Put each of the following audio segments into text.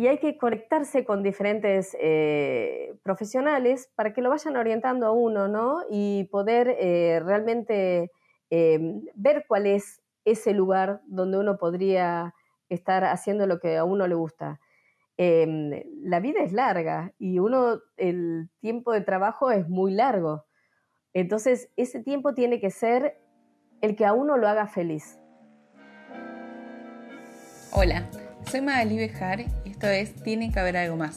y hay que conectarse con diferentes eh, profesionales para que lo vayan orientando a uno, ¿no? Y poder eh, realmente em, ver cuál es ese lugar donde uno podría estar haciendo lo que a uno le gusta. Em, la vida es larga y uno, el tiempo de trabajo es muy largo. Entonces, ese tiempo tiene que ser el que a uno lo haga feliz. Hola, soy Magali Bejar esto es Tiene que haber algo más.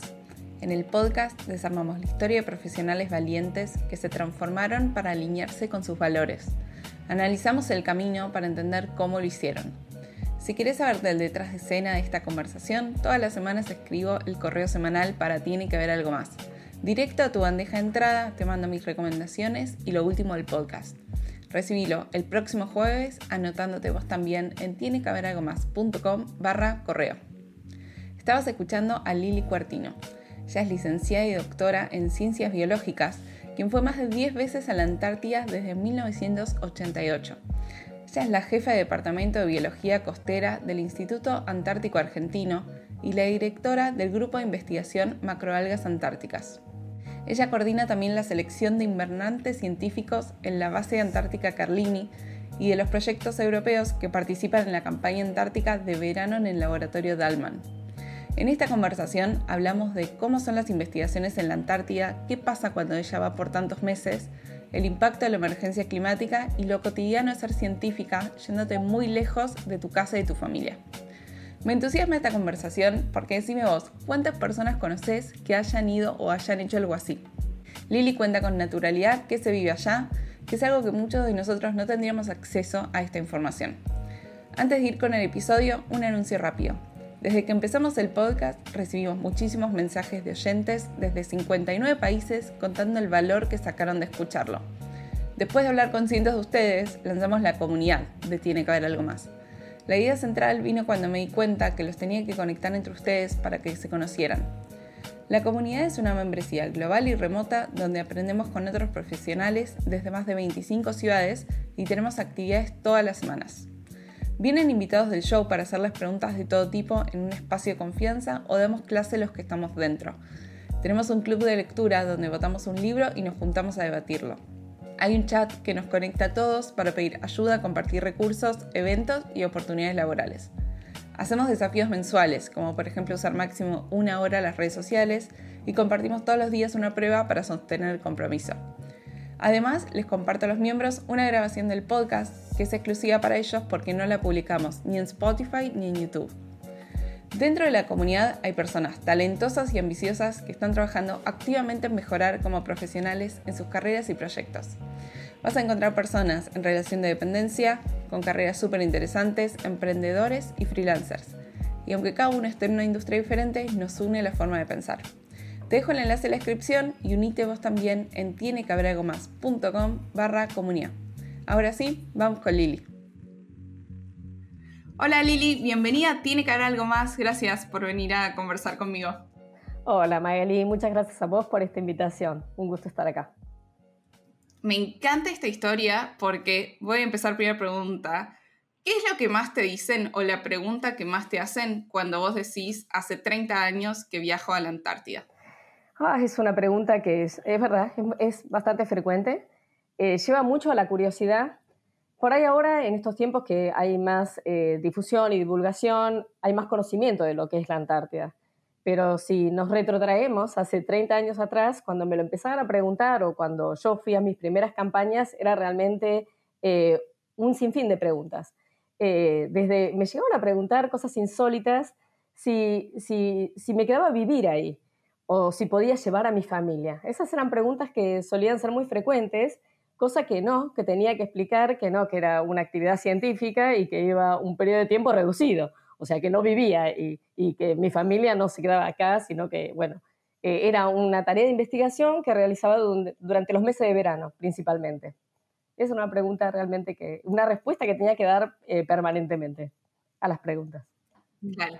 En el podcast desarmamos la historia de profesionales valientes que se transformaron para alinearse con sus valores. Analizamos el camino para entender cómo lo hicieron. Si quieres saber del detrás de escena de esta conversación, todas las semanas escribo el correo semanal para Tiene que haber algo más. Directo a tu bandeja de entrada te mando mis recomendaciones y lo último del podcast. Recibilo el próximo jueves anotándote vos también en tienequehaberalgomás.com barra correo. Estabas escuchando a Lili Cuartino. Ella es licenciada y doctora en Ciencias Biológicas, quien fue más de 10 veces a la Antártida desde 1988. Ella es la jefa de Departamento de Biología Costera del Instituto Antártico Argentino y la directora del Grupo de Investigación Macroalgas Antárticas. Ella coordina también la selección de invernantes científicos en la base antártica Carlini y de los proyectos europeos que participan en la campaña antártica de verano en el laboratorio Dalman. En esta conversación hablamos de cómo son las investigaciones en la Antártida, qué pasa cuando ella va por tantos meses, el impacto de la emergencia climática y lo cotidiano de ser científica yéndote muy lejos de tu casa y tu familia. Me entusiasma esta conversación porque decime vos, ¿cuántas personas conoces que hayan ido o hayan hecho algo así? Lili cuenta con naturalidad que se vive allá, que es algo que muchos de nosotros no tendríamos acceso a esta información. Antes de ir con el episodio, un anuncio rápido. Desde que empezamos el podcast recibimos muchísimos mensajes de oyentes desde 59 países contando el valor que sacaron de escucharlo. Después de hablar con cientos de ustedes, lanzamos la comunidad de Tiene que haber algo más la idea central vino cuando me di cuenta que los tenía que conectar entre ustedes para que se conocieran. La comunidad es una membresía global y remota donde aprendemos con otros profesionales desde más de 25 ciudades y tenemos actividades todas las semanas. Vienen invitados del show para hacerles preguntas de todo tipo en un espacio de confianza o damos clase los que estamos dentro. Tenemos un club de lectura donde votamos un libro y nos juntamos a debatirlo. Hay un chat que nos conecta a todos para pedir ayuda, compartir recursos, eventos y oportunidades laborales. Hacemos desafíos mensuales, como por ejemplo usar máximo una hora las redes sociales y compartimos todos los días una prueba para sostener el compromiso. Además, les comparto a los miembros una grabación del podcast que es exclusiva para ellos porque no la publicamos ni en Spotify ni en YouTube. Dentro de la comunidad hay personas talentosas y ambiciosas que están trabajando activamente en mejorar como profesionales en sus carreras y proyectos. Vas a encontrar personas en relación de dependencia, con carreras súper interesantes, emprendedores y freelancers. Y aunque cada uno esté en una industria diferente, nos une la forma de pensar. Te dejo el enlace en la descripción y unite vos también en tienecabralgomás.com barra comunidad. Ahora sí, vamos con Lili. Hola Lili, bienvenida. Tiene que haber algo más. Gracias por venir a conversar conmigo. Hola Magali, muchas gracias a vos por esta invitación. Un gusto estar acá. Me encanta esta historia porque voy a empezar primera pregunta. ¿Qué es lo que más te dicen o la pregunta que más te hacen cuando vos decís hace 30 años que viajo a la Antártida? Ah, es una pregunta que es, es verdad, es, bastante frecuente. Eh, lleva mucho a la curiosidad por ahí ahora, en estos tiempos que hay más eh, difusión y divulgación, hay más conocimiento de lo que es la Antártida. Pero si nos retrotraemos hace 30 años atrás, cuando me lo empezaban a preguntar o cuando yo fui a mis primeras campañas, era realmente eh, un sinfín de preguntas. Eh, desde me llegaban a preguntar cosas insólitas, si, si, si me quedaba a vivir ahí o si podía llevar a mi familia. Esas eran preguntas que solían ser muy frecuentes cosa que no, que tenía que explicar que no, que era una actividad científica y que iba un periodo de tiempo reducido, o sea, que no vivía y, que mi familia no se quedaba acá, sino que, bueno, eh, era una tarea de investigación que realizaba durante los meses de verano, principalmente. Es una pregunta realmente que, una respuesta que tenía que dar eh, permanentemente a las preguntas. Claro.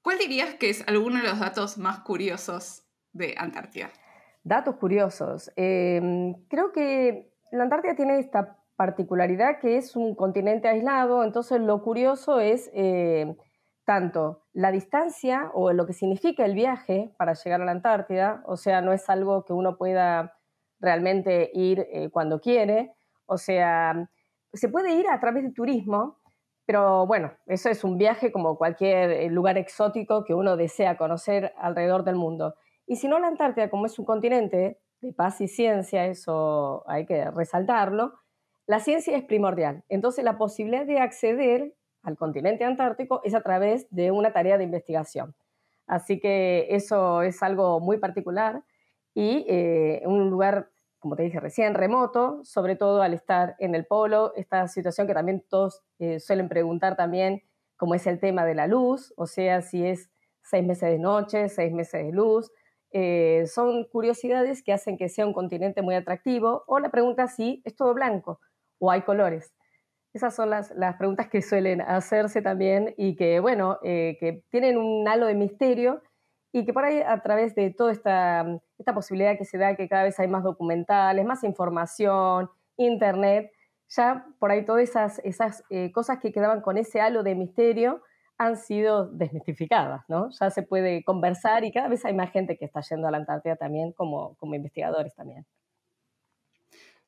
¿Cuál dirías que es alguno de los datos más curiosos de Antártida? Datos curiosos. Em, creo que la Antártida tiene esta particularidad que es un continente aislado, entonces lo curioso es eh, tanto la distancia o lo que significa el viaje para llegar a la Antártida, o sea, no es algo que uno pueda realmente ir eh, cuando quiere, o sea, se puede ir a través de turismo, pero bueno, eso es un viaje como cualquier eh, lugar exótico que uno desea conocer alrededor del mundo. Y si no, la Antártida, como es un continente de paz y ciencia, eso hay que resaltarlo, la ciencia es primordial. Entonces, la posibilidad de acceder al continente antártico es a través de una tarea de investigación. Así que eso es algo muy particular y eh, un lugar, como te dije recién, remoto, sobre todo al estar en el polo, esta situación que también todos eh, suelen preguntar también, como es el tema de la luz, o sea, si es seis meses de noche, seis meses de luz, eh, son curiosidades que hacen que sea un continente muy atractivo, o la pregunta si es todo blanco o hay colores. Esas son las, preguntas que suelen hacerse también y que, bueno, eh, que tienen un halo de misterio y que por ahí a través de toda esta, esta posibilidad que se da, que cada vez hay más documentales, más información, internet, ya por ahí todas esas, esas eh, cosas que quedaban con ese halo de misterio han sido desmitificadas, ¿no? Ya se puede conversar y cada vez hay más gente que está yendo a la Antártida también como, como investigadores también.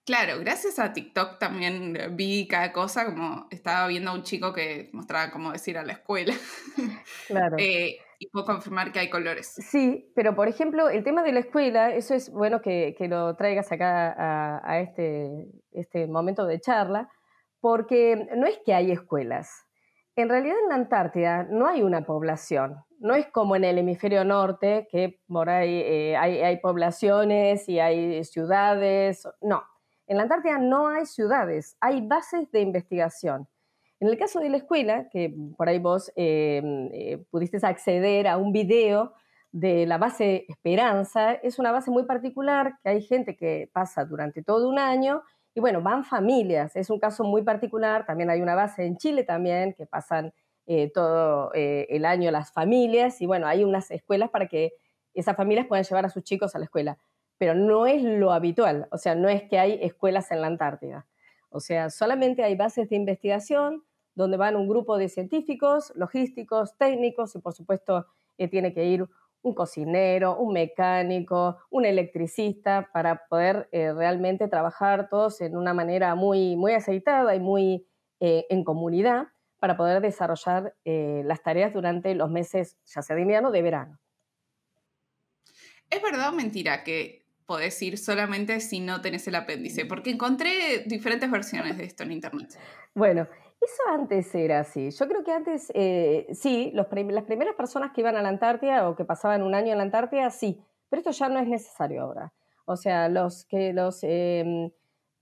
Claro, gracias a TikTok también vi cada cosa, como estaba viendo a un chico que mostraba cómo decir a la escuela. Claro. Eh, y puedo confirmar que hay colores. Sí, pero por ejemplo, el tema de la escuela, eso es bueno que, lo traigas acá a, a, este, este momento de charla, porque no es que hay escuelas. En realidad en la Antártida no hay una población. No es como en el hemisferio norte, que por ahí eh, hay, poblaciones y hay ciudades. No, en la Antártida no hay ciudades, hay bases de investigación. En el caso de la escuela, que por ahí vos eh, pudiste acceder a un video de la base Esperanza, es una base muy particular, que hay gente que pasa durante todo un año y bueno, van familias, es un caso muy particular, también hay una base en Chile también, que pasan eh, todo eh, el año las familias y bueno, hay unas escuelas para que esas familias puedan llevar a sus chicos a la escuela pero no es lo habitual, o sea, no es que hay escuelas en la Antártida. O sea, solamente hay bases de investigación donde van un grupo de científicos, logísticos, técnicos y por supuesto eh, tiene que ir un cocinero, un mecánico, un electricista para poder eh, realmente trabajar todos en una manera muy, muy aceitada y muy eh, en comunidad para poder desarrollar las tareas durante los meses, ya sea de invierno o de verano. ¿Es verdad o mentira que podés ir solamente si no tenés el apéndice, porque encontré diferentes versiones de esto en internet. Bueno, eso antes era así. Yo creo que antes, eh, sí, los las primeras personas que iban a la Antártida o que pasaban un año en la Antártida, sí, pero esto ya no es necesario ahora. O sea, los que los em,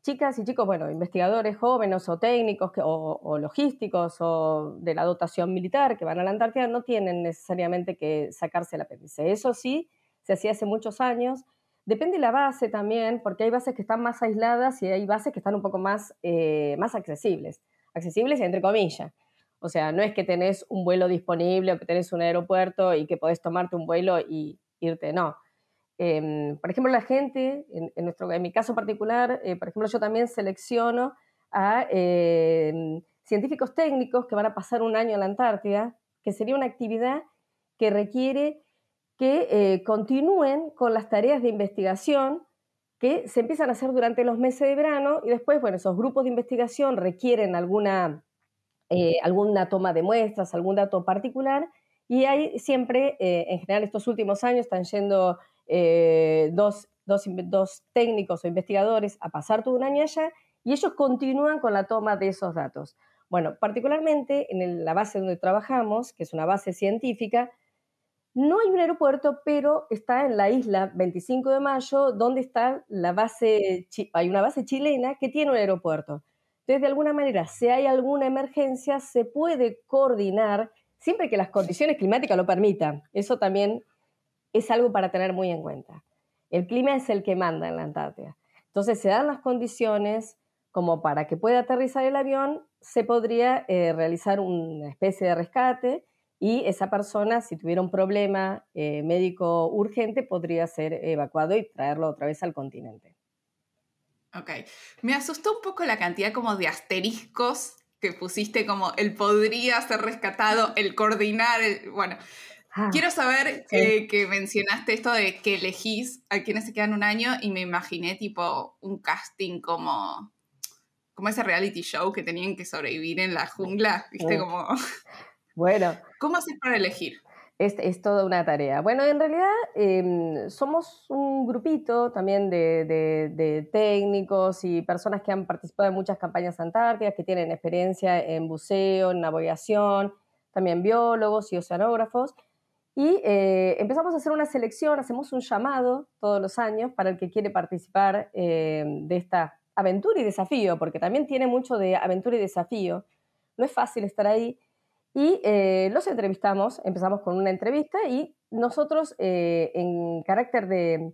chicas y chicos, bueno, investigadores jóvenes o técnicos o, o, logísticos o de la dotación militar que van a la Antártida no tienen necesariamente que sacarse el apéndice. Eso sí, se hacía hace muchos años Depende de la base también, porque hay bases que están más aisladas y hay bases que están un poco más, eh, más accesibles. Accesibles entre comillas. O sea, no es que tenés un vuelo disponible o que tenés un aeropuerto y que podés tomarte un vuelo y irte, no. Em, por ejemplo, la gente, en, nuestro, en mi caso particular, eh, por ejemplo, yo también selecciono a em, científicos técnicos que van a pasar un año en la Antártida, que sería una actividad que requiere que eh, continúen con las tareas de investigación que se empiezan a hacer durante los meses de verano y después, bueno, esos grupos de investigación requieren alguna, eh, alguna toma de muestras, algún dato particular y hay siempre, eh, en general estos últimos años están yendo dos, dos, técnicos o investigadores a pasar todo un año allá y ellos continúan con la toma de esos datos. Bueno, particularmente en la base donde trabajamos, que es una base científica, no hay un aeropuerto, pero está en la isla 25 de Mayo, donde está la base, hay una base chilena que tiene un aeropuerto. Entonces, de alguna manera, si hay alguna emergencia, se puede coordinar siempre que las condiciones climáticas lo permitan. Eso también es algo para tener muy en cuenta. El clima es el que manda en la Antártida. Entonces, se dan las condiciones como para que pueda aterrizar el avión, se podría eh, realizar una especie de rescate y esa persona, si tuviera un problema eh, médico urgente, podría ser evacuado y traerlo otra vez al continente. Ok. Me asustó un poco la cantidad como de asteriscos que pusiste como el podría ser rescatado, el coordinar, bueno. Ah, quiero saber eh, que mencionaste esto de que elegís a quienes se quedan un año y me imaginé tipo un casting como, como ese reality show que tenían que sobrevivir en la jungla, ¿viste? Como... Bueno. ¿Cómo haces para elegir? Es, toda una tarea. Bueno, en realidad em, somos un grupito también de, técnicos y personas que han participado en muchas campañas antárticas, que tienen experiencia en buceo, en navegación, también biólogos y oceanógrafos. Y eh, empezamos a hacer una selección, hacemos un llamado todos los años para el que quiere participar em, de esta aventura y desafío, porque también tiene mucho de aventura y desafío. No es fácil estar ahí y eh, los entrevistamos, empezamos con una entrevista y nosotros eh, en carácter de,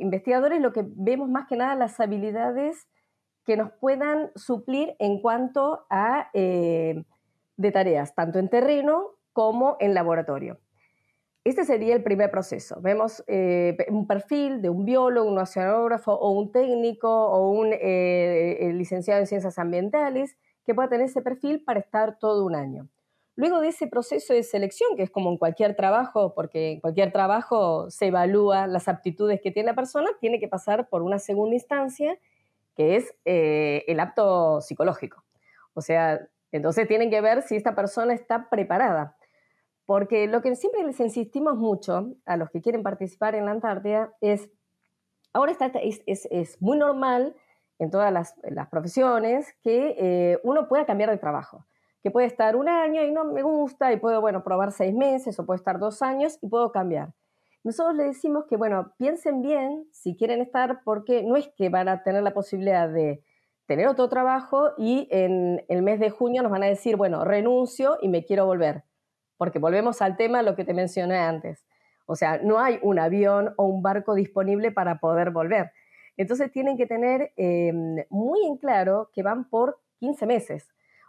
investigadores lo que vemos más que nada las habilidades que nos puedan suplir en cuanto a eh, de tareas, tanto en terreno como en laboratorio. Este sería el primer proceso. Vemos un perfil de un biólogo, un oceanógrafo o un técnico o un licenciado en ciencias ambientales que pueda tener ese perfil para estar todo un año. Luego de ese proceso de selección, que es como en cualquier trabajo, porque en cualquier trabajo se evalúa las aptitudes que tiene la persona, tiene que pasar por una segunda instancia, que es eh, el apto psicológico. O sea, entonces tienen que ver si esta persona está preparada. Porque lo que siempre les insistimos mucho a los que quieren participar en la Antártida es, ahora está, es, muy normal en todas las, profesiones que eh, uno pueda cambiar de trabajo que puede estar un año y no me gusta y puedo, bueno, probar seis meses o puedo estar dos años y puedo cambiar. Nosotros le decimos que, bueno, piensen bien si quieren estar porque no es que van a tener la posibilidad de tener otro trabajo y en el mes de junio nos van a decir, bueno, renuncio y me quiero volver. Porque volvemos al tema, lo que te mencioné antes. O sea, no hay un avión o un barco disponible para poder volver. Entonces tienen que tener eh, muy en claro que van por 15 meses.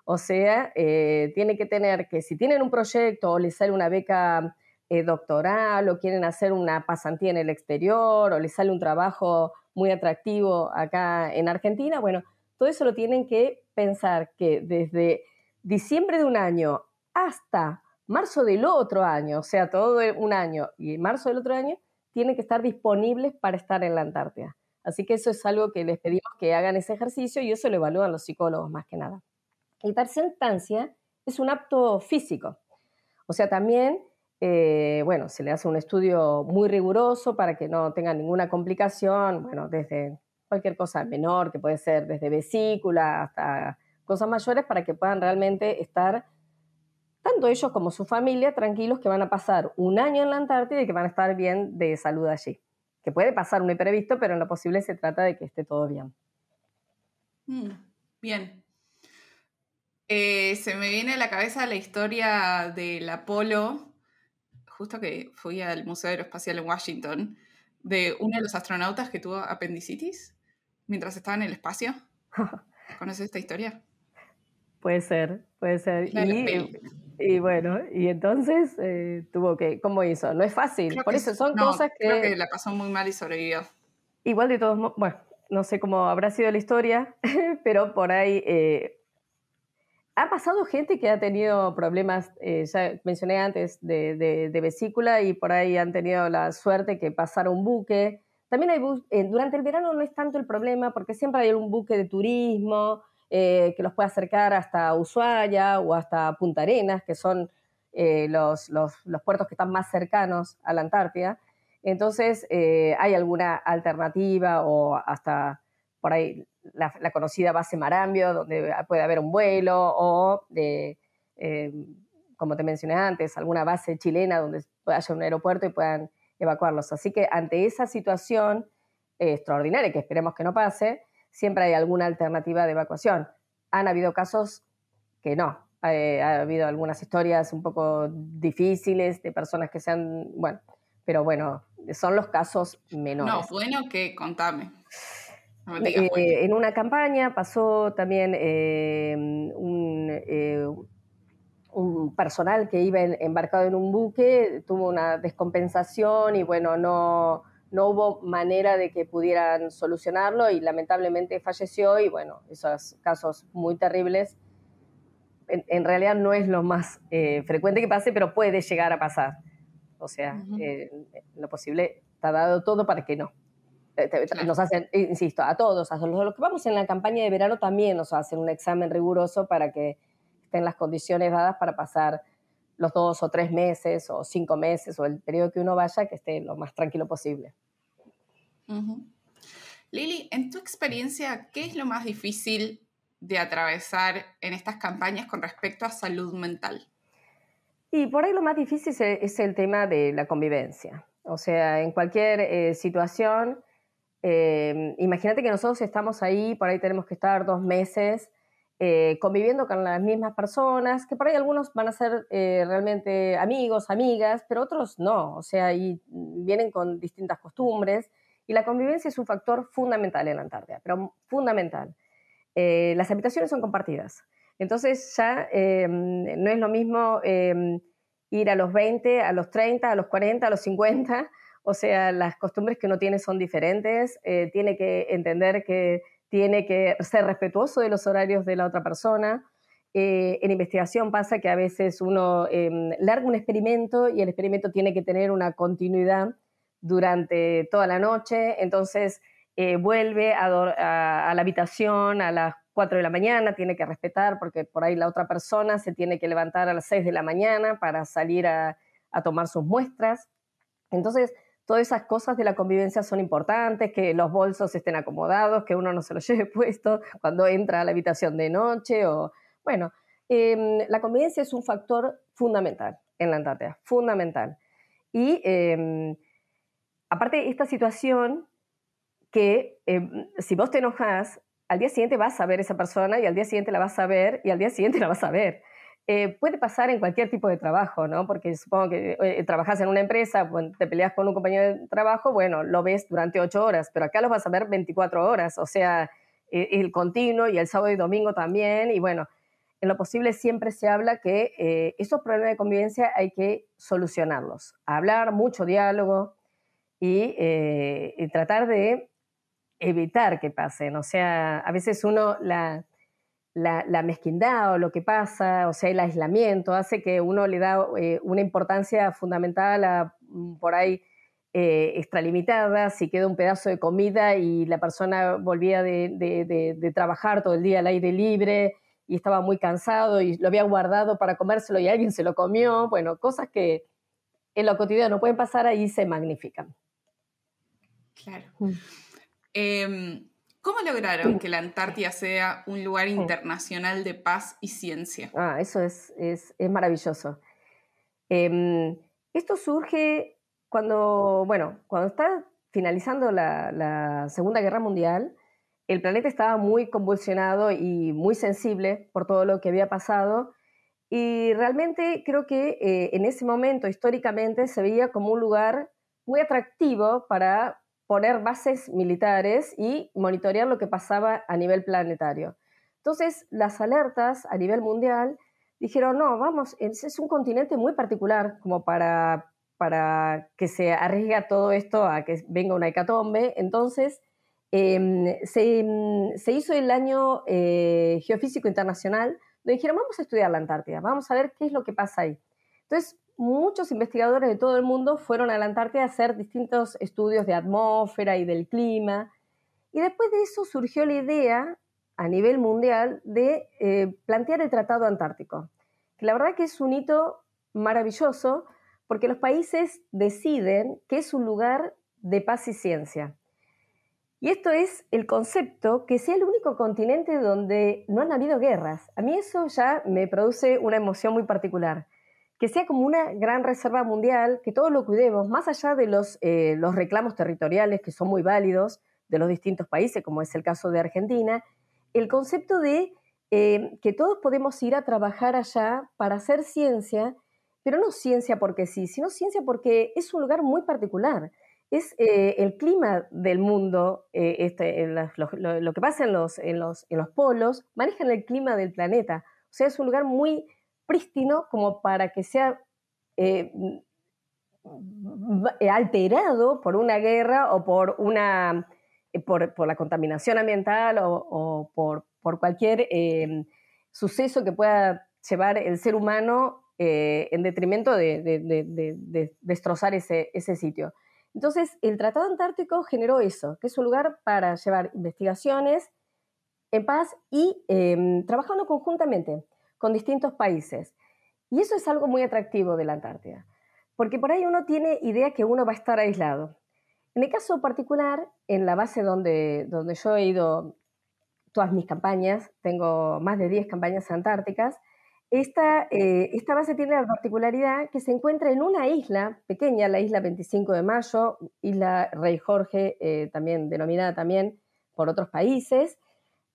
O sea, eh, tiene que tener que si tienen un proyecto o les sale una beca eh, doctoral o quieren hacer una pasantía en el exterior o les sale un trabajo muy atractivo acá en Argentina, bueno, todo eso lo tienen que pensar que desde diciembre de un año hasta marzo del otro año, o sea, todo un año y marzo del otro año, tienen que estar disponibles para estar en la Antártida. Así que eso es algo que les pedimos que hagan ese ejercicio y eso lo evalúan los psicólogos más que nada. Tercera instancia es un apto físico. O sea, también, eh, bueno, se le hace un estudio muy riguroso para que no tenga ninguna complicación, bueno, desde cualquier cosa menor, que puede ser desde vesícula hasta cosas mayores, para que puedan realmente estar, tanto ellos como su familia, tranquilos que van a pasar un año en la Antártida y que van a estar bien de salud allí. Que puede pasar un imprevisto, pero en lo posible se trata de que esté todo bien. Mm, bien, eh, se me viene a la cabeza la historia del Apolo, justo que fui al Museo Aeroespacial en Washington, de uno de los astronautas que tuvo apendicitis mientras estaba en el espacio. ¿Conoces esta historia? Puede ser, puede ser. Y, bueno, y entonces eh, tuvo que, ¿cómo hizo? No es fácil. Por eso son cosas que... Creo que la pasó muy mal y sobrevivió. Igual de todos modos, bueno, no sé cómo habrá sido la historia, pero por ahí eh, ha pasado gente que ha tenido problemas, eh, ya mencioné antes, de, vesícula y por ahí han tenido la suerte que pasar un buque. También hay eh, durante el verano no es tanto el problema porque siempre hay un buque de turismo eh, que los puede acercar hasta Ushuaia o hasta Punta Arenas, que son los, los, puertos que están más cercanos a la Antártida. Entonces hay alguna alternativa o hasta por ahí la, conocida base Marambio, donde puede haber un vuelo, o de, eh, como te mencioné antes, alguna base chilena donde haya un aeropuerto y puedan evacuarlos. Así que ante esa situación extraordinaria, que esperemos que no pase, siempre hay alguna alternativa de evacuación. Han habido casos que no. Eh, ha habido algunas historias un poco difíciles de personas que se han, bueno, pero bueno, son los casos menores. No, bueno que contame. Eh, en una campaña pasó también eh, eh, un, personal que iba embarcado en un buque, tuvo una descompensación y bueno, no, no hubo manera de que pudieran solucionarlo y lamentablemente falleció y bueno, esos casos muy terribles en, realidad no es lo más eh, frecuente que pase, pero puede llegar a pasar. O sea, lo posible está dado todo para que no. Nos hacen, insisto, a todos, a los, que vamos en la campaña de verano también nos hacen un examen riguroso para que estén las condiciones dadas para pasar los dos o tres meses o cinco meses o el periodo que uno vaya, que esté lo más tranquilo posible. Lili, en tu experiencia, ¿qué es lo más difícil de atravesar en estas campañas con respecto a salud mental? Y por ahí lo más difícil es el tema de la convivencia. O sea, en cualquier eh, situación, eh, imagínate que nosotros estamos ahí, por ahí tenemos que estar dos meses eh, conviviendo con las mismas personas, que por ahí algunos van a ser realmente amigos, amigas, pero otros no, o sea, y vienen con distintas costumbres, y la convivencia es un factor fundamental en la Antártida, pero fundamental. las habitaciones son compartidas, entonces ya no es lo mismo ir a los 20, a los 30, a los 40, a los 50. O sea, las costumbres que uno tiene son diferentes. Eh, tiene que entender que tiene que ser respetuoso de los horarios de la otra persona. Eh, en investigación pasa que a veces uno em, larga un experimento y el experimento tiene que tener una continuidad durante toda la noche. Entonces, eh, vuelve a, a, la habitación a las 4 de la mañana, tiene que respetar porque por ahí la otra persona se tiene que levantar a las 6 de la mañana para salir a, tomar sus muestras. Entonces, todas esas cosas de la convivencia son importantes, que los bolsos estén acomodados, que uno no se los lleve puesto cuando entra a la habitación de noche o, bueno, em, la convivencia es un factor fundamental en la Antártida, fundamental. Y eh, aparte, esta situación que em, si vos te enojas, al día siguiente vas a ver esa persona y al día siguiente la vas a ver y al día siguiente la vas a ver. Eh, puede pasar en cualquier tipo de trabajo, ¿no? Porque supongo que eh, trabajas en una empresa, te peleas con un compañero de trabajo, bueno, lo ves durante ocho horas, pero acá lo vas a ver 24 horas, o sea, eh, el continuo y el sábado y domingo también, y bueno, en lo posible siempre se habla que esos problemas de convivencia hay que solucionarlos, hablar, mucho diálogo y tratar de evitar que pasen. O sea, a veces uno la, la, mezquindad o lo que pasa, o sea, el aislamiento, hace que uno le da eh, una importancia fundamental a mm, por ahí eh, extralimitada, si queda un pedazo de comida y la persona volvía de, trabajar todo el día al aire libre y estaba muy cansado y lo había guardado para comérselo y alguien se lo comió, bueno, cosas que en lo cotidiano pueden pasar ahí se magnifican. Claro. Mm. Em, ¿Cómo lograron que la Antártida sea un lugar internacional de paz y ciencia? Ah, eso es, es, maravilloso. Em, esto surge cuando, bueno, cuando está finalizando la, Segunda Guerra Mundial, el planeta estaba muy convulsionado y muy sensible por todo lo que había pasado. Y realmente creo que eh, en ese momento, históricamente, se veía como un lugar muy atractivo para poner bases militares y monitorear lo que pasaba a nivel planetario. Entonces, las alertas a nivel mundial dijeron, no, vamos, es un continente muy particular como para, para que se arriesgue todo esto a que venga una hecatombe. Entonces, em, se, hizo el año eh, geofísico internacional, donde dijeron, vamos a estudiar la Antártida, vamos a ver qué es lo que pasa ahí. Entonces, muchos investigadores de todo el mundo fueron a la Antártida a hacer distintos estudios de atmósfera y del clima. Y después de eso surgió la idea a nivel mundial de eh, plantear el Tratado Antártico, que la verdad que es un hito maravilloso porque los países deciden que es un lugar de paz y ciencia. Y esto es el concepto que sea el único continente donde no han habido guerras. A mí eso ya me produce una emoción muy particular que sea como una gran reserva mundial, que todos lo cuidemos, más allá de los, eh, los reclamos territoriales que son muy válidos de los distintos países, como es el caso de Argentina, el concepto de eh, que todos podemos ir a trabajar allá para hacer ciencia, pero no ciencia porque sí, sino ciencia porque es un lugar muy particular. Es eh, el clima del mundo, este, lo, lo, que pasa en los, en, los, en los polos, manejan el clima del planeta. O sea, es un lugar muy prístino como para que sea eh, alterado por una guerra o por, una, eh, por, la contaminación ambiental o, por, cualquier em, suceso que pueda llevar el ser humano eh, en detrimento de, destrozar ese, sitio. Entonces, el Tratado Antártico generó eso, que es un lugar para llevar investigaciones en paz y em, trabajando conjuntamente con distintos países. Y eso es algo muy atractivo de la Antártida, porque por ahí uno tiene idea que uno va a estar aislado. En el caso particular, en la base donde, donde yo he ido todas mis campañas, tengo más de 10 campañas antárticas, esta, eh, esta base tiene la particularidad que se encuentra en una isla pequeña, la isla 25 de Mayo, isla Rey Jorge, eh, también denominada también por otros países.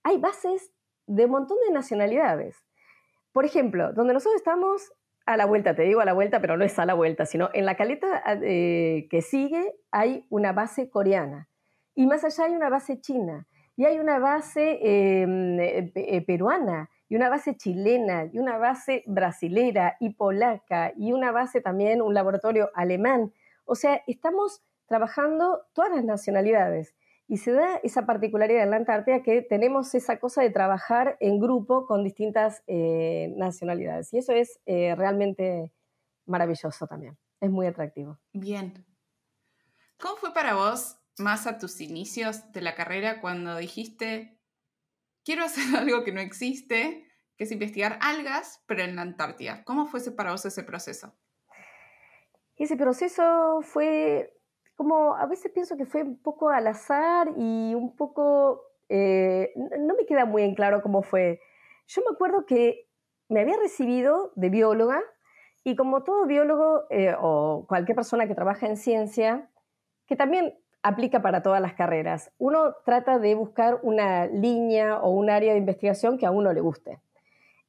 Hay bases de un montón de nacionalidades. Por ejemplo, donde nosotros estamos, a la vuelta, te digo a la vuelta, pero no es a la vuelta, sino en la caleta eh, que sigue hay una base coreana. Y más allá hay una base china. Y hay una base em, peruana y una base chilena, y una base brasilera y polaca, y una base también, un laboratorio alemán. O sea, estamos trabajando todas las nacionalidades. Y se da esa particularidad en la Antártida que tenemos esa cosa de trabajar en grupo con distintas eh, nacionalidades. Y eso es eh, realmente maravilloso también. Es muy atractivo. Bien. ¿Cómo fue para vos, más a tus inicios de la carrera, cuando dijiste, quiero hacer algo que no existe, que es investigar algas, pero en la Antártida. ¿Cómo fue para vos ese proceso? Ese proceso fue como, a veces pienso que fue un poco al azar y un poco, eh, no me queda muy en claro cómo fue. Yo me acuerdo que me había recibido de bióloga y como todo biólogo eh, o cualquier persona que trabaja en ciencia, que también aplica para todas las carreras. Uno trata de buscar una línea o un área de investigación que a uno le guste.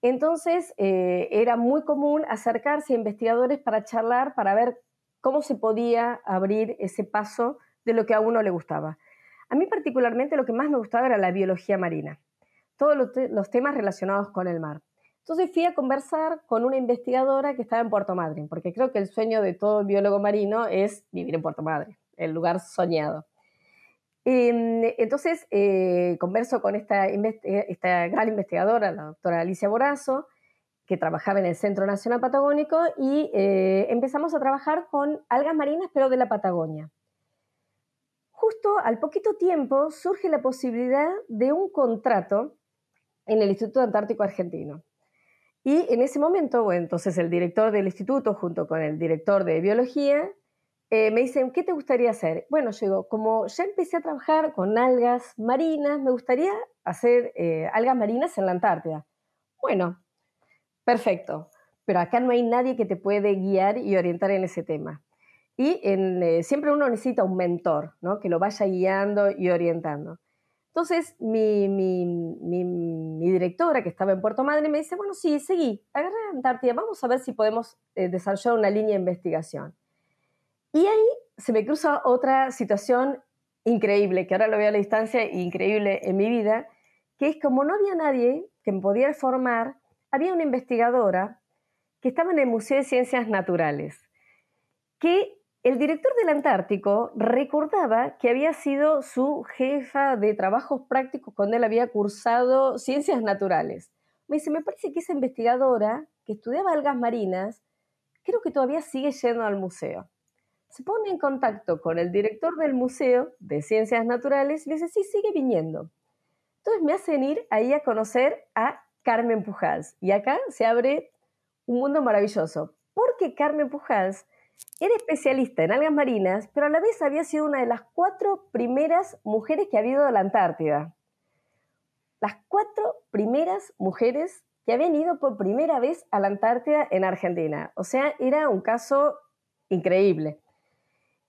Entonces, eh, era muy común acercarse a investigadores para charlar, para ver cómo se podía abrir ese paso de lo que a uno le gustaba. A mí particularmente lo que más me gustaba era la biología marina, todos los, temas relacionados con el mar. Entonces fui a conversar con una investigadora que estaba en Puerto Madryn, porque creo que el sueño de todo biólogo marino es vivir en Puerto Madryn el lugar soñado. Em, entonces, eh, converso con esta, esta, gran investigadora, la doctora Alicia Borazo, que trabajaba en el Centro Nacional Patagónico, y eh, empezamos a trabajar con algas marinas, pero de la Patagonia. Justo al poquito tiempo surge la posibilidad de un contrato en el Instituto Antártico Argentino. Y en ese momento, bueno, entonces el director del instituto, junto con el director de biología, eh, me dicen, ¿qué te gustaría hacer? Bueno, yo digo, como ya empecé a trabajar con algas marinas, me gustaría hacer eh, algas marinas en la Antártida. Bueno, perfecto, pero acá no hay nadie que te puede guiar y orientar en ese tema. Y eh, siempre uno necesita un mentor, ¿no? Que lo vaya guiando y orientando. Entonces, mi, directora, que estaba en Puerto Madre, me dice, bueno, sí, seguí, agarra la Antártida, vamos a ver si podemos desarrollar una línea de investigación. Y ahí se me cruza otra situación increíble, que ahora lo veo a la distancia, increíble en mi vida, que es como no había nadie que me pudiera formar, había una investigadora que estaba en el Museo de Ciencias Naturales, que el director del Antártico recordaba que había sido su jefa de trabajos prácticos cuando él había cursado ciencias naturales. Me dice, me parece que esa investigadora que estudiaba algas marinas, creo que todavía sigue yendo al museo se pone en contacto con el director del Museo de Ciencias Naturales y le dice, sí, sigue viniendo. Entonces me hacen ir ahí a conocer a Carmen Pujals. Y acá se abre un mundo maravilloso, porque Carmen Pujals era especialista en algas marinas, pero a la vez había sido una de las cuatro primeras mujeres que había ido a la Antártida. Las cuatro primeras mujeres que habían ido por primera vez a la Antártida en Argentina. O sea, era un caso increíble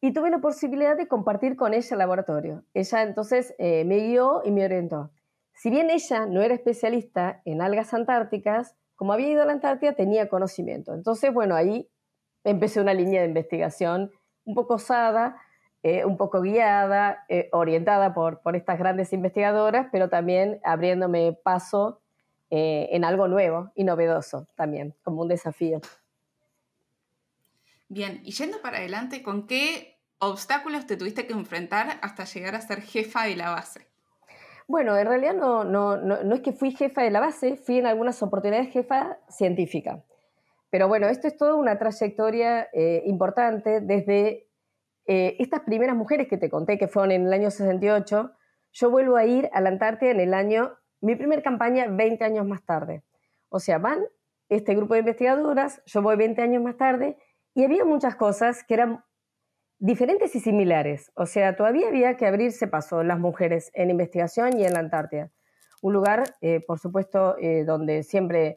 y tuve la posibilidad de compartir con ella el laboratorio. Ella entonces eh, me guió y me orientó. Si bien ella no era especialista en algas antárticas, como había ido a la Antártida tenía conocimiento. Entonces, bueno, ahí empecé una línea de investigación un poco osada, eh, un poco guiada, eh, orientada por, por estas grandes investigadoras, pero también abriéndome paso en algo nuevo y novedoso también, como un desafío. Bien, y yendo para adelante, ¿con qué obstáculos te tuviste que enfrentar hasta llegar a ser jefa de la base? Bueno, en realidad no, no, no, es que fui jefa de la base, fui en algunas oportunidades jefa científica. Pero bueno, esto es toda una trayectoria eh, importante desde eh, estas primeras mujeres que te conté, que fueron en el año 68, yo vuelvo a ir a la Antártida en el año, mi primer campaña 20 años más tarde. O sea, van este grupo de investigadoras, yo voy 20 años más tarde, y había muchas cosas que eran diferentes y similares. O sea, todavía había que abrirse paso las mujeres en investigación y en la Antártida. Un lugar, eh, por supuesto, eh, donde siempre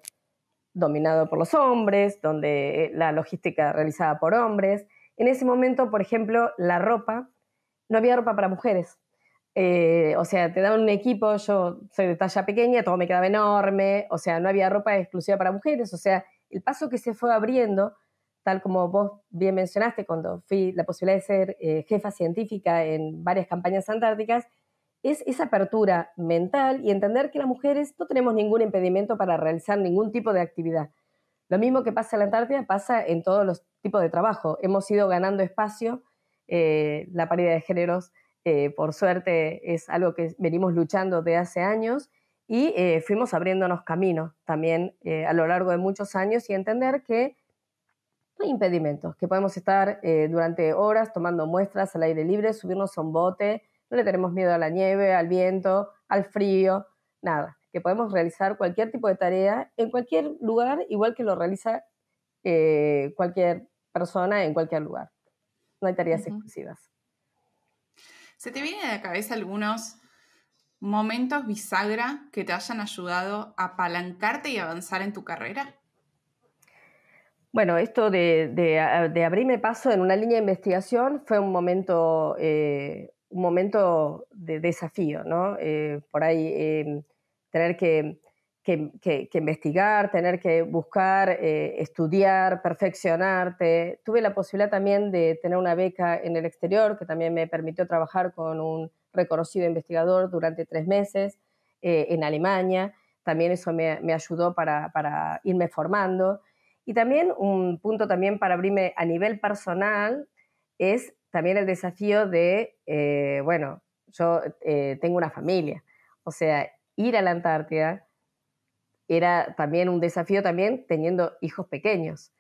dominado por los hombres, donde eh, la logística realizada por hombres. En ese momento, por ejemplo, la ropa, no había ropa para mujeres. o sea, te daban un equipo, yo soy de talla pequeña, todo me quedaba enorme, o sea, no había ropa exclusiva para mujeres, o sea, el paso que se fue abriendo tal como vos bien mencionaste, cuando fui la posibilidad de ser eh, jefa científica en varias campañas antárticas, es esa apertura mental y entender que las mujeres no tenemos ningún impedimento para realizar ningún tipo de actividad. Lo mismo que pasa en la Antártida pasa en todos los tipos de trabajo. Hemos ido ganando espacio, eh, la paridad de géneros, eh, por suerte, es algo que venimos luchando de hace años y fuimos abriéndonos camino también a lo largo de muchos años y entender que hay impedimentos, que podemos estar eh, durante horas tomando muestras al aire libre, subirnos a un bote, no le tenemos miedo a la nieve, al viento, al frío, nada, que podemos realizar cualquier tipo de tarea en cualquier lugar, igual que lo realiza eh, cualquier persona en cualquier lugar. No hay tareas exclusivas. ¿Se te vienen a la cabeza algunos momentos bisagra que te hayan ayudado a apalancarte y avanzar en tu carrera? Bueno, esto de, abrirme paso en una línea de investigación fue un momento, eh, un momento de desafío, ¿no? Eh, por ahí em, tener que, investigar, tener que buscar, eh, estudiar, perfeccionarte. Tuve la posibilidad también de tener una beca en el exterior que también me permitió trabajar con un reconocido investigador durante tres meses en Alemania. También eso me, ayudó para, para irme formando. Y también un punto también para abrirme a nivel personal es también el desafío de, eh, bueno, yo eh, tengo una familia, o sea, ir a la Antártida era también un desafío también teniendo hijos pequeños.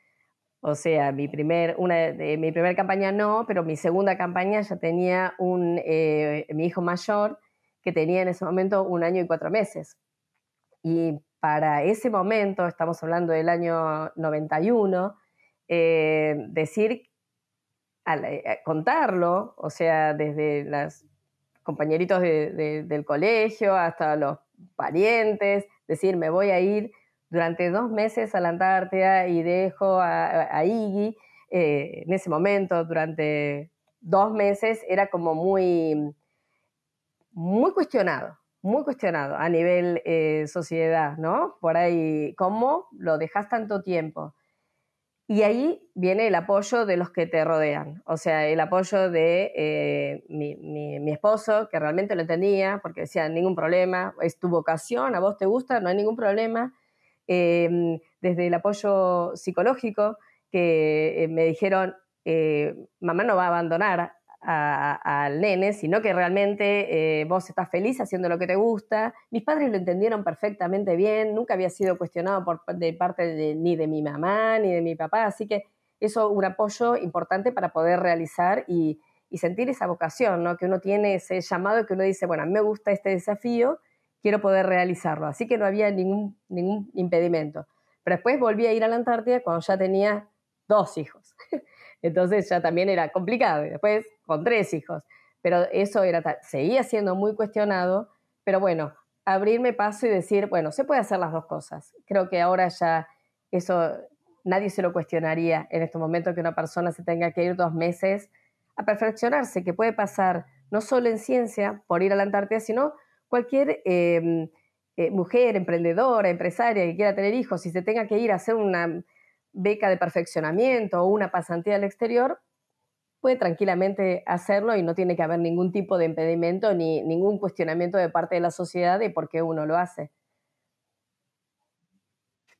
O sea, mi primer, una de, mi campaña no, pero mi segunda campaña ya tenía un, eh, mi hijo mayor que tenía en ese momento un año y cuatro meses. Y para ese momento, estamos hablando del año 91, eh, decir, eh, contarlo, o sea, desde los compañeritos del colegio hasta los parientes, decir, me voy a ir durante dos meses a la Antártida y dejo a, Iggy, eh, en ese momento, durante dos meses, era como muy, muy cuestionado, muy cuestionado a nivel eh, sociedad, ¿no? Por ahí, ¿cómo lo dejas tanto tiempo? Y ahí viene el apoyo de los que te rodean, o sea, el apoyo de eh, mi, esposo, que realmente lo entendía, porque decía, ningún problema, es tu vocación, a vos te gusta, no hay ningún problema. Em, desde el apoyo psicológico, que eh, me dijeron, mamá no va a abandonar al nene, sino que realmente eh, vos estás feliz haciendo lo que te gusta. Mis padres lo entendieron perfectamente bien, nunca había sido cuestionado por, de parte ni de mi mamá ni de mi papá, así que eso un apoyo importante para poder realizar y, sentir esa vocación, ¿no? que uno tiene ese llamado que uno dice, bueno, me gusta este desafío, quiero poder realizarlo, así que no había ningún, ningún impedimento. Pero después volví a ir a la Antártida cuando ya tenía dos hijos. Entonces ya también era complicado. Y después con tres hijos. Pero eso era seguía siendo muy cuestionado, pero bueno, abrirme paso y decir, bueno, se puede hacer las dos cosas. Creo que ahora ya eso nadie se lo cuestionaría en este momento que una persona se tenga que ir dos meses a perfeccionarse, que puede pasar no solo en ciencia por ir a la Antártida, sino cualquier em, eh, mujer emprendedora, empresaria que quiera tener hijos y se tenga que ir a hacer una beca de perfeccionamiento o una pasantía al exterior, puede tranquilamente hacerlo y no tiene que haber ningún tipo de impedimento ni ningún cuestionamiento de parte de la sociedad de por qué uno lo hace.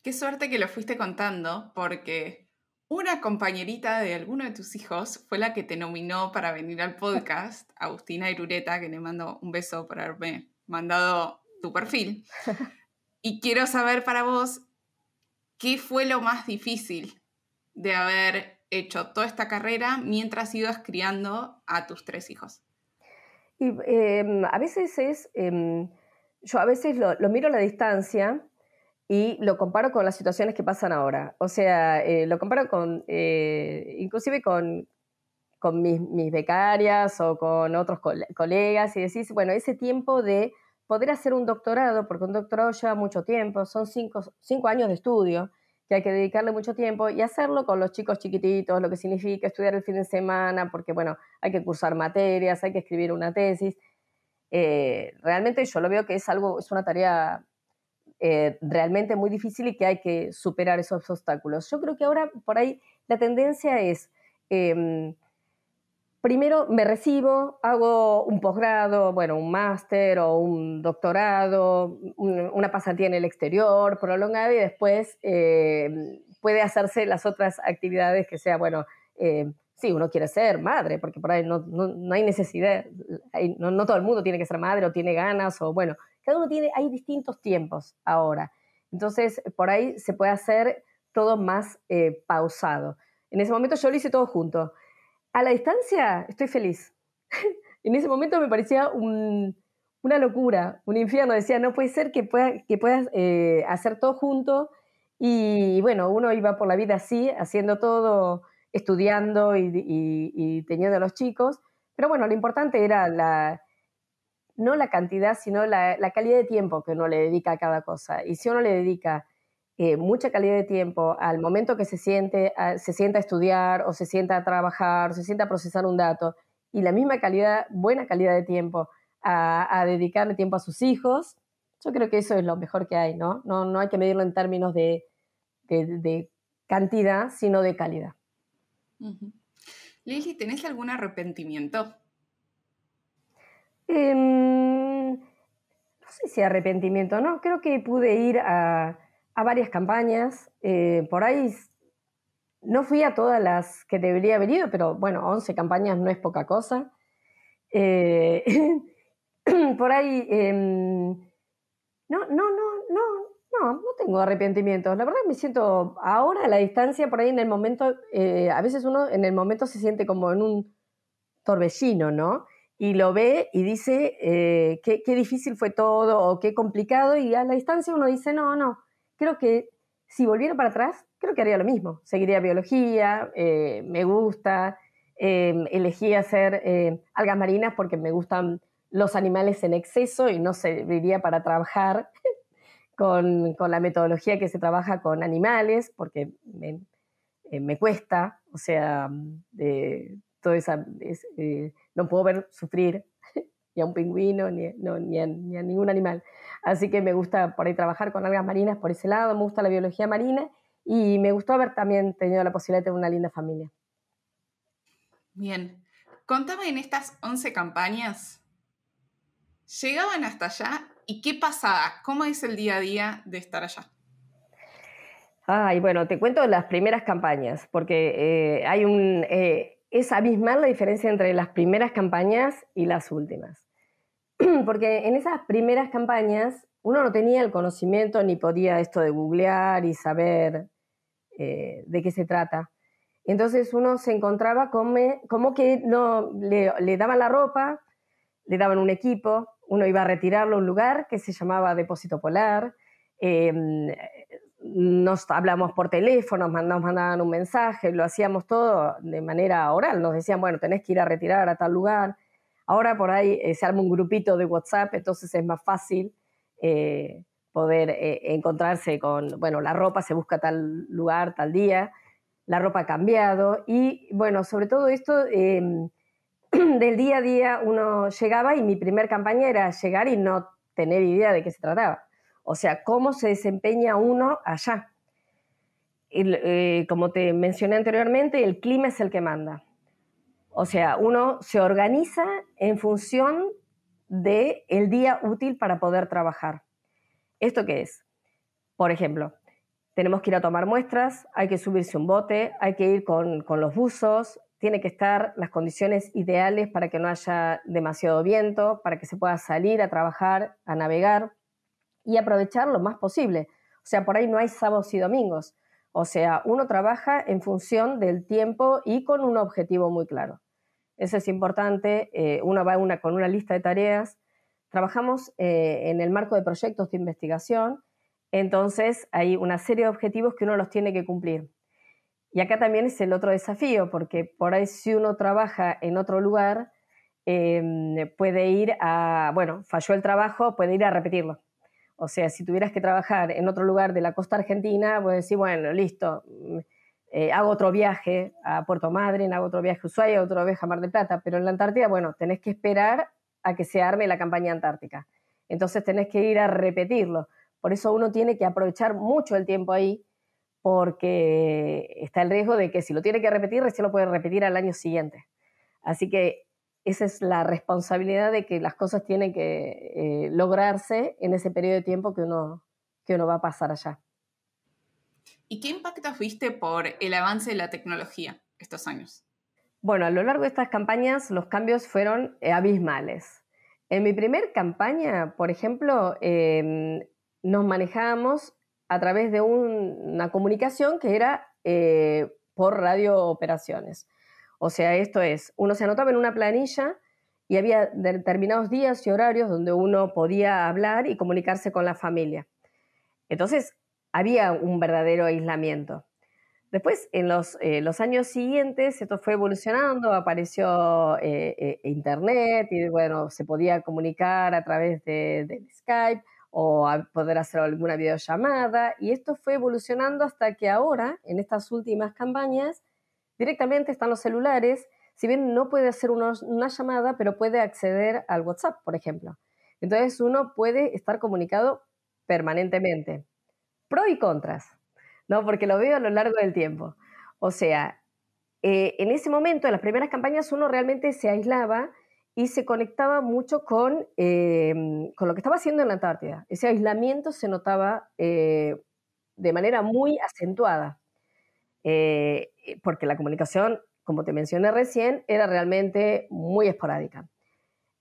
Qué suerte que lo fuiste contando, porque una compañerita de alguno de tus hijos fue la que te nominó para venir al podcast, Agustina Irureta, que le mando un beso por haberme mandado tu perfil. y quiero saber para vos, ¿qué fue lo más difícil de haber hecho toda esta carrera mientras ibas criando a tus tres hijos? Y em, a veces es, em, yo a veces lo, miro a la distancia y lo comparo con las situaciones que pasan ahora. O sea, eh, lo comparo con, eh, inclusive con, con mis, becarias o con otros colegas y decís, bueno, ese tiempo de poder hacer un doctorado, porque un doctorado lleva mucho tiempo, son cinco, cinco años de estudio, que hay que dedicarle mucho tiempo y hacerlo con los chicos chiquititos, lo que significa estudiar el fin de semana, porque bueno, hay que cursar materias, hay que escribir una tesis. Eh, realmente yo lo veo que es algo, es una tarea eh, realmente muy difícil y que hay que superar esos obstáculos. Yo creo que ahora por ahí la tendencia es em, primero me recibo, hago un posgrado, bueno, un máster o un doctorado, una pasantía en el exterior prolongada y después eh, puede hacerse las otras actividades que sea, bueno, eh, sí, uno quiere ser madre, porque por ahí no, hay necesidad, no, todo el mundo tiene que ser madre o tiene ganas, o bueno, cada uno tiene, hay distintos tiempos ahora. Entonces, por ahí se puede hacer todo más eh, pausado. En ese momento yo lo hice todo junto a la distancia estoy feliz. en ese momento me parecía una locura, un infierno. Decía, no puede ser que, que puedas eh, hacer todo junto. Y bueno, uno iba por la vida así, haciendo todo, estudiando y, teniendo a los chicos. Pero bueno, lo importante era la, no la cantidad, sino la, la, calidad de tiempo que uno le dedica a cada cosa. Y si uno le dedica eh, mucha calidad de tiempo al momento que se siente, se sienta a estudiar o se sienta a trabajar o se sienta a procesar un dato y la misma calidad, buena calidad de tiempo a, dedicarle tiempo a sus hijos, yo creo que eso es lo mejor que hay, ¿no? No, no hay que medirlo en términos de, de, cantidad, sino de calidad. Lili, ¿tenés algún arrepentimiento? Em, no sé si arrepentimiento, ¿no? Creo que pude ir a, a varias campañas. Eh, por ahí no fui a todas las que debería haber ido, pero bueno, 11 campañas no es poca cosa. Eh, por ahí, em, no, no, no, no, no, no tengo arrepentimientos. La verdad me siento ahora a la distancia, por ahí en el momento, eh, a veces uno en el momento se siente como en un torbellino, ¿no? Y lo ve y dice qué, qué difícil fue todo o qué complicado, y a la distancia uno dice, no, no, creo que si volviera para atrás, creo que haría lo mismo. Seguiría biología, eh, me gusta, eh, elegí hacer eh, algas marinas porque me gustan los animales en exceso y no serviría para trabajar con, la metodología que se trabaja con animales, porque me, me cuesta, o sea, todo esa, no puedo ver sufrir ni a un pingüino, ni, ni, a, ningún animal. Así que me gusta por ahí trabajar con algas marinas por ese lado, me gusta la biología marina y me gustó haber también tenido la posibilidad de tener una linda familia. Bien, contame en estas 11 campañas, ¿llegaban hasta allá y qué pasaba? ¿Cómo es el día a día de estar allá? Ay, bueno, te cuento las primeras campañas, porque eh, hay un... Eh, es abismal la diferencia entre las primeras campañas y las últimas. porque en esas primeras campañas uno no tenía el conocimiento ni podía esto de googlear y saber eh, de qué se trata. Entonces uno se encontraba como, que no, le, daban la ropa, le daban un equipo, uno iba a retirarlo a un lugar que se llamaba Depósito Polar, em, nos hablamos por teléfono, nos mandaban un mensaje, lo hacíamos todo de manera oral, nos decían, bueno, tenés que ir a retirar a tal lugar, Ahora por ahí eh, se arma un grupito de WhatsApp, entonces es más fácil eh, poder eh, encontrarse con, bueno, la ropa se busca tal lugar, tal día, la ropa ha cambiado y bueno, sobre todo esto em, del día a día uno llegaba y mi primer campaña era llegar y no tener idea de qué se trataba. O sea, cómo se desempeña uno allá. como te mencioné anteriormente, el clima es el que manda. O sea, uno se organiza en función del el día útil para poder trabajar. ¿Esto qué es? Por ejemplo, tenemos que ir a tomar muestras, hay que subirse un bote, hay que ir con, los buzos, tiene que estar las condiciones ideales para que no haya demasiado viento, para que se pueda salir a trabajar, a navegar y aprovechar lo más posible. O sea, por ahí no hay sábados y domingos. O sea, uno trabaja en función del tiempo y con un objetivo muy claro. Eso es importante. Eh, uno va una, con una lista de tareas. Trabajamos eh, en el marco de proyectos de investigación. Entonces, hay una serie de objetivos que uno los tiene que cumplir. Y acá también es el otro desafío, porque por ahí si uno trabaja en otro lugar, em, puede ir a, bueno, falló el trabajo, puede ir a repetirlo. O sea, si tuvieras que trabajar en otro lugar de la costa argentina, puedes decir, bueno, listo, eh, hago otro viaje a Puerto Madryn, hago otro viaje a Ushuaia, otro viaje a Mar del Plata, pero en la Antártida, bueno, tenés que esperar a que se arme la campaña antártica. Entonces tenés que ir a repetirlo. Por eso uno tiene que aprovechar mucho el tiempo ahí porque está el riesgo de que si lo tiene que repetir, recién lo puede repetir al año siguiente. Así que esa es la responsabilidad de que las cosas tienen que eh, lograrse en ese periodo de tiempo que uno, que uno va a pasar allá. ¿Y qué impactos viste por el avance de la tecnología estos años? Bueno, a lo largo de estas campañas los cambios fueron eh, abismales. En mi primer campaña, por ejemplo, em, nos manejábamos a través de una comunicación que era eh, por radio operaciones. O sea, esto es, uno se anotaba en una planilla y había determinados días y horarios donde uno podía hablar y comunicarse con la familia. Entonces, había un verdadero aislamiento. Después, en los, eh, años siguientes, esto fue evolucionando, apareció eh, Internet y, bueno, se podía comunicar a través de, de Skype o a poder hacer alguna videollamada. Y esto fue evolucionando hasta que ahora, en estas últimas campañas, directamente están los celulares, si bien no puede hacer una llamada, pero puede acceder al WhatsApp, por ejemplo. Entonces uno puede estar comunicado permanentemente. Pro y contras, ¿no? Porque lo veo a lo largo del tiempo. O sea, eh, en ese momento, en las primeras campañas, uno realmente se aislaba y se conectaba mucho con, em, con lo que estaba haciendo en la Antártida. Ese aislamiento se notaba eh, de manera muy acentuada, eh, porque la comunicación, como te mencioné recién, era realmente muy esporádica.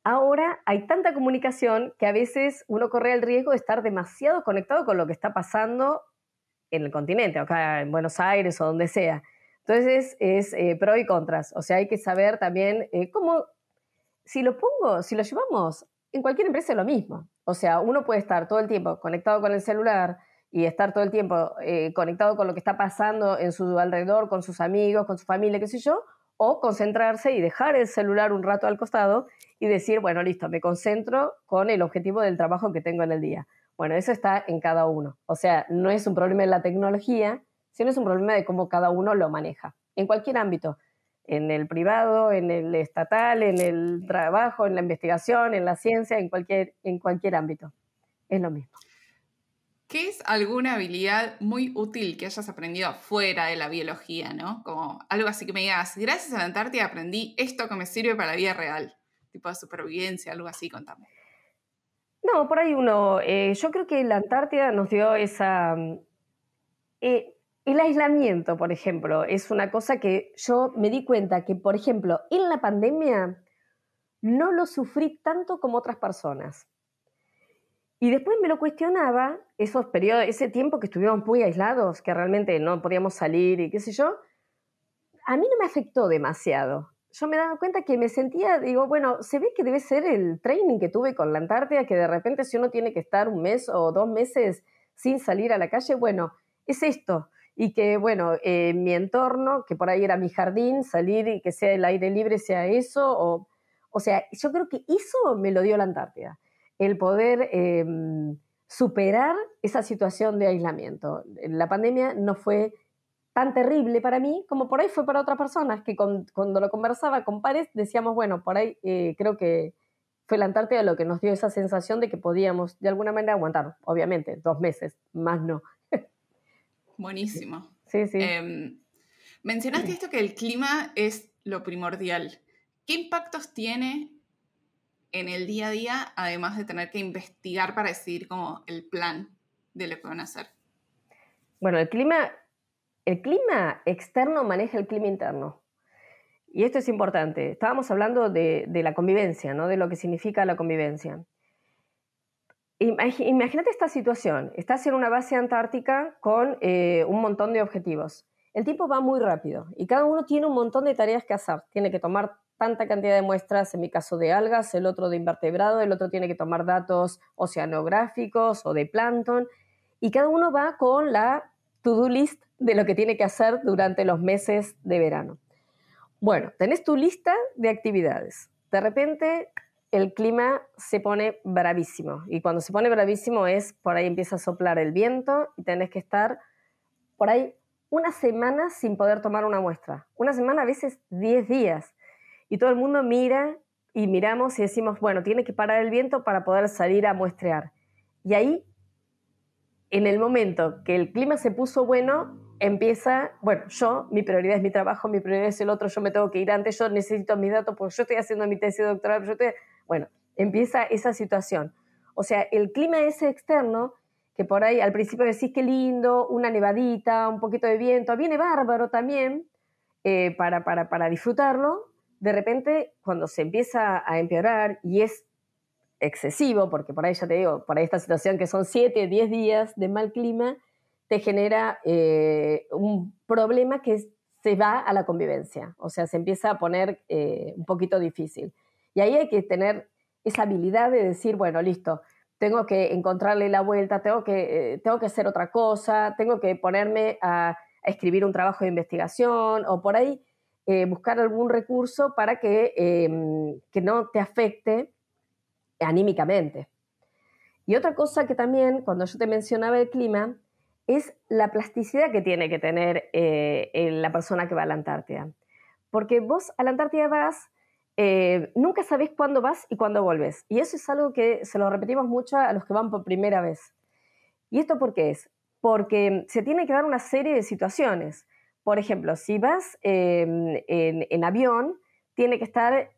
Ahora hay tanta comunicación que a veces uno corre el riesgo de estar demasiado conectado con lo que está pasando en el continente, acá en Buenos Aires o donde sea. Entonces es, eh, pro y contras. O sea, hay que saber también cómo si lo pongo, si lo llevamos, en cualquier empresa es lo mismo. O sea, uno puede estar todo el tiempo conectado con el celular y estar todo el tiempo eh, conectado con lo que está pasando en su alrededor, con sus amigos, con su familia, qué sé yo, o concentrarse y dejar el celular un rato al costado y decir, bueno, listo, me concentro con el objetivo del trabajo que tengo en el día. Bueno, eso está en cada uno. O sea, no es un problema de la tecnología, sino es un problema de cómo cada uno lo maneja, en cualquier ámbito en el privado, en el estatal, en el trabajo, en la investigación, en la ciencia, en cualquier, en cualquier ámbito. Es lo mismo. ¿Qué es alguna habilidad muy útil que hayas aprendido fuera de la biología, no? Como algo así que me digas, gracias a la Antártida aprendí esto que me sirve para la vida real, tipo de supervivencia, algo así, contame. No, por ahí uno, eh, yo creo que la Antártida nos dio esa, eh, el aislamiento, por ejemplo, es una cosa que yo me di cuenta que, por ejemplo, en la pandemia no lo sufrí tanto como otras personas. Y después me lo cuestionaba, esos periodos, ese tiempo que estuvimos muy aislados, que realmente no podíamos salir y qué sé yo, a mí no me afectó demasiado. Yo me daba cuenta que me sentía, digo, bueno, se ve que debe ser el training que tuve con la Antártida, que de repente si uno tiene que estar un mes o dos meses sin salir a la calle, bueno, es esto. Y que, bueno, eh, mi entorno, que por ahí era mi jardín, salir y que sea el aire libre sea eso, o, o sea, yo creo que eso me lo dio la Antártida, el poder em, superar esa situación de aislamiento. La pandemia no fue tan terrible para mí como por ahí fue para otras personas, que cuando lo conversaba con pares decíamos, bueno, por ahí eh, creo que fue la Antártida lo que nos dio esa sensación de que podíamos de alguna manera aguantar, obviamente, dos meses, más no. Buenísimo. Sí, sí. Em, mencionaste esto que el clima es lo primordial. ¿Qué impactos tiene en el día a día, además de tener que investigar para decidir como el plan de lo que van a hacer? Bueno, el clima, el clima externo maneja el clima interno. y esto es importante, estábamos hablando de, la convivencia, ¿no? de lo que significa la convivencia. Imagínate esta situación, estás en una base antártica con eh, un montón de objetivos. El tiempo va muy rápido y cada uno tiene un montón de tareas que hacer. Tiene que tomar tanta cantidad de muestras, en mi caso de algas, el otro de invertebrado, el otro tiene que tomar datos oceanográficos o de plancton, y cada uno va con la to-do list de lo que tiene que hacer durante los meses de verano. Bueno, tenés tu lista de actividades. De repente el clima se pone bravísimo y cuando se pone bravísimo es por ahí empieza a soplar el viento y tenés que estar por ahí una semana sin poder tomar una muestra. Una semana, a veces 10 días y todo el mundo mira y miramos y decimos, bueno, tiene que parar el viento para poder salir a muestrear. Y ahí, en el momento que el clima se puso bueno, empieza, bueno, yo, mi prioridad es mi trabajo, mi prioridad es el otro, yo me tengo que ir antes, yo necesito mis datos porque yo estoy haciendo mi tesis doctoral, yo estoy... bueno, empieza esa situación. O sea, el clima ese externo, que por ahí al principio decís que lindo, una nevadita, un poquito de viento, viene bárbaro también eh, para, para, para disfrutarlo, de repente cuando se empieza a empeorar y es excesivo, porque por ahí ya te digo, por ahí esta situación que son 7, 10 días de mal clima, te genera eh, un problema que se va a la convivencia, o sea, se empieza a poner eh, un poquito difícil. Y ahí hay que tener esa habilidad de decir, bueno, listo, tengo que encontrarle la vuelta, tengo que, eh, tengo que hacer otra cosa, tengo que ponerme a, a escribir un trabajo de investigación o por ahí eh, buscar algún recurso para que, em, que no te afecte anímicamente. Y otra cosa que también, cuando yo te mencionaba el clima, es la plasticidad que tiene que tener eh, la persona que va a la Antártida. Porque vos a la Antártida vas, eh, nunca sabés cuándo vas y cuándo volves. Y eso es algo que se lo repetimos mucho a los que van por primera vez. ¿Y esto por qué es? Porque se tiene que dar una serie de situaciones. Por ejemplo, si vas em, en, avión, tiene que estar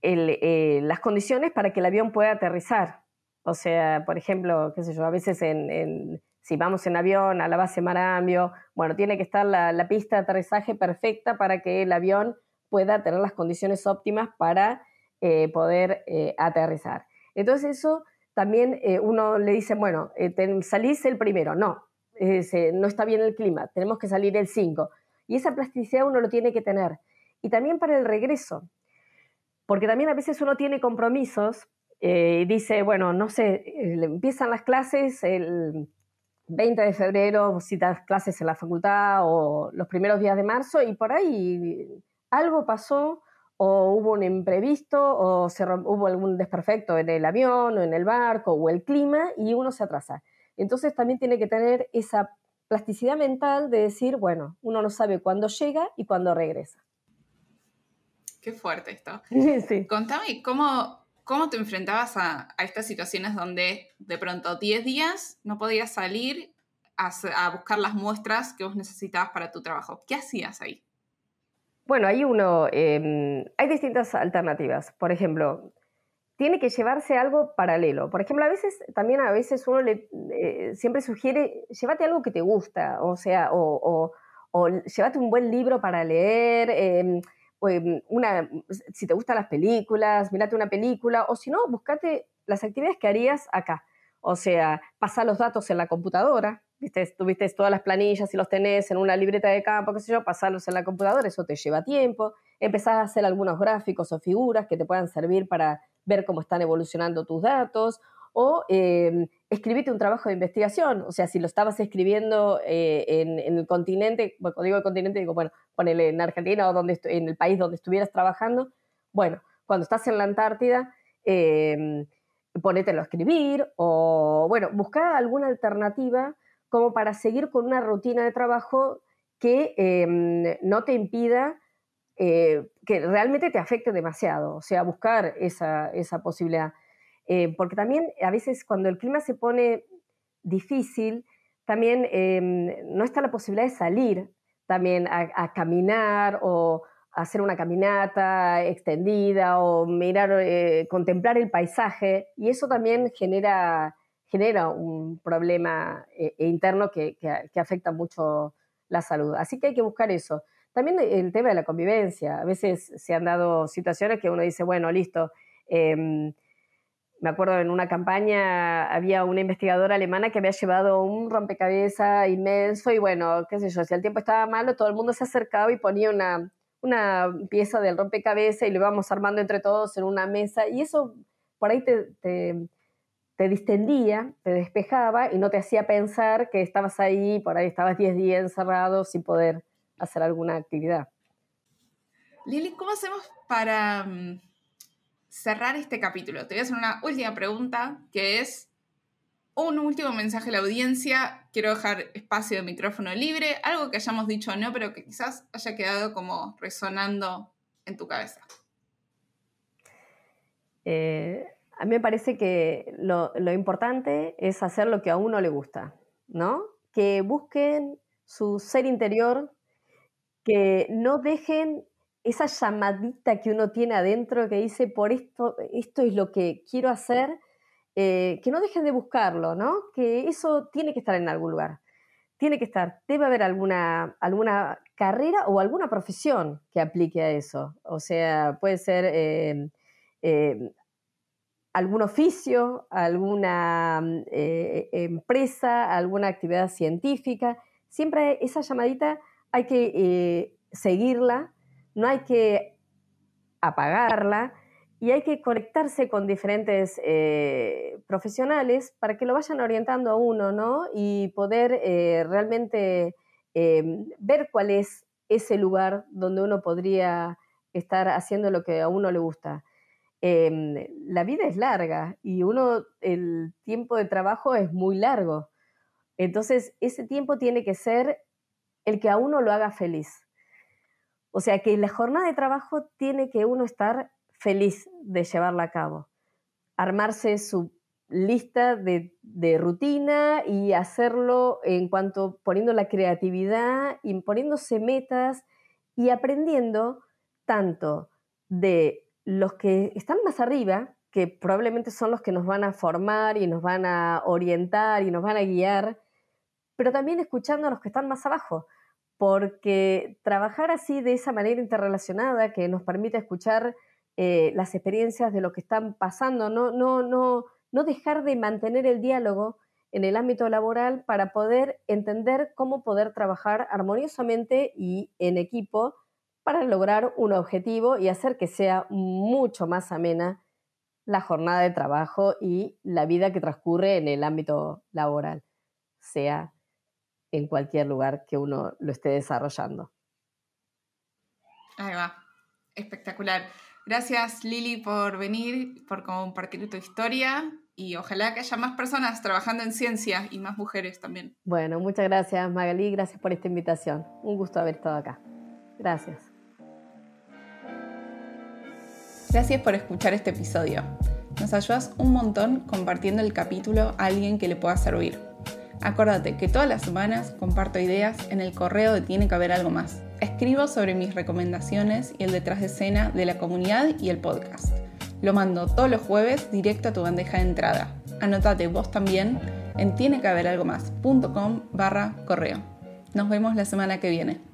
eh, las condiciones para que el avión pueda aterrizar. O sea, por ejemplo, qué sé yo, a veces si vamos en avión a la base Marambio, bueno, tiene que estar la, pista de aterrizaje perfecta para que el avión pueda tener las condiciones óptimas para eh, poder eh, aterrizar. Entonces eso también uno le dice, bueno, salís el primero, no, no está bien el clima, tenemos que salir el 5. Y esa plasticidad uno lo tiene que tener. Y también para el regreso, porque también a veces uno tiene compromisos eh, y dice, bueno, no sé, empiezan las clases el 20 de febrero, citas clases en la facultad o los primeros días de marzo y por ahí algo pasó o hubo un imprevisto o se, hubo algún desperfecto en el avión o en el barco o el clima y uno se atrasa. Entonces también tiene que tener esa plasticidad mental de decir, bueno, uno no sabe cuándo llega y cuándo regresa. Qué fuerte esto. sí. Contame, ¿cómo, cómo te enfrentabas a, estas situaciones donde de pronto 10 días no podías salir a, buscar las muestras que vos necesitabas para tu trabajo? ¿Qué hacías ahí? Bueno, hay uno, em, hay distintas alternativas. Por ejemplo, tiene que llevarse algo paralelo. Por ejemplo, a veces, también a veces uno eh, siempre sugiere, llévate algo que te gusta, o sea, o, o, llévate un buen libro para leer, em, em, si te gustan las películas, mirate una película, o si no, buscate las actividades que harías acá. O sea, pasar los datos en la computadora, ¿viste? tuviste todas las planillas y los tenés en una libreta de campo, qué sé yo, pasarlos en la computadora, eso te lleva tiempo. Empezás a hacer algunos gráficos o figuras que te puedan servir para ver cómo están evolucionando tus datos, o eh, escribirte un trabajo de investigación. O sea, si lo estabas escribiendo eh, en, el continente, cuando digo el continente, digo, bueno, ponele en Argentina o donde en el país donde estuvieras trabajando, bueno, cuando estás en la Antártida, eh, ponételo a escribir o, bueno, buscar alguna alternativa como para seguir con una rutina de trabajo que em, no te impida eh, que realmente te afecte demasiado, o sea, buscar esa, posibilidad. Eh, porque también a veces cuando el clima se pone difícil, también em, no está la posibilidad de salir también a, caminar o hacer una caminata extendida o mirar, eh, contemplar el paisaje y eso también genera, genera un problema interno que, que, afecta mucho la salud. Así que hay que buscar eso. También el tema de la convivencia. A veces se han dado situaciones que uno dice, bueno, listo. Em, me acuerdo en una campaña había una investigadora alemana que había llevado un rompecabezas inmenso y bueno, qué sé yo, si el tiempo estaba malo, todo el mundo se acercaba y ponía una, una pieza del rompecabezas y lo íbamos armando entre todos en una mesa y eso por ahí te, te, distendía, te despejaba y no te hacía pensar que estabas ahí, por ahí estabas 10 días encerrado sin poder hacer alguna actividad. Lili, ¿cómo hacemos para mm, cerrar este capítulo? Te voy a hacer una última pregunta que es un último mensaje a la audiencia. Quiero dejar espacio de micrófono libre, algo que hayamos dicho o no, pero que quizás haya quedado como resonando en tu cabeza. Eh, a mí me parece que lo, importante es hacer lo que a uno le gusta, ¿no? Que busquen su ser interior, que no dejen esa llamadita que uno tiene adentro que dice, por esto, esto es lo que quiero hacer, eh, que no dejen de buscarlo, ¿no? Que eso tiene que estar en algún lugar. Tiene que estar, debe haber alguna, alguna carrera o alguna profesión que aplique a eso. O sea, puede ser eh, eh, algún oficio, alguna empresa, alguna actividad científica. Siempre esa llamadita hay que seguirla, no hay que apagarla y hay que conectarse con diferentes eh, profesionales para que lo vayan orientando a uno, ¿no? Y poder eh, realmente em, ver cuál es ese lugar donde uno podría estar haciendo lo que a uno le gusta. Em, la vida es larga y uno, el tiempo de trabajo es muy largo. Entonces, ese tiempo tiene que ser el que a uno lo haga feliz. O sea que la jornada de trabajo tiene que uno estar feliz de llevarla a cabo. Armarse su lista de, rutina y hacerlo en cuanto poniendo la creatividad y poniéndose metas y aprendiendo tanto de los que están más arriba, que probablemente son los que nos van a formar y nos van a orientar y nos van a guiar, pero también escuchando a los que están más abajo, porque trabajar así de esa manera interrelacionada que nos permite escuchar eh, las experiencias de lo que están pasando, no, no, no, no dejar de mantener el diálogo en el ámbito laboral para poder entender cómo poder trabajar armoniosamente y en equipo para lograr un objetivo y hacer que sea mucho más amena la jornada de trabajo y la vida que transcurre en el ámbito laboral, sea en cualquier lugar que uno lo esté desarrollando. Ahí va, espectacular. Gracias Lili por venir, por compartir tu historia y ojalá que haya más personas trabajando en ciencia y más mujeres también. Bueno, muchas gracias Magali, gracias por esta invitación. Un gusto haber estado acá. Gracias. Gracias por escuchar este episodio. Nos ayudas un montón compartiendo el capítulo a alguien que le pueda servir. Acuérdate que todas las semanas comparto ideas en el correo de Tiene que haber algo más. Escribo sobre mis recomendaciones y el detrás de escena de la comunidad y el podcast. Lo mando todos los jueves directo a tu bandeja de entrada. Anotate vos también en tienequehaberalgomás.com barra correo. Nos vemos la semana que viene.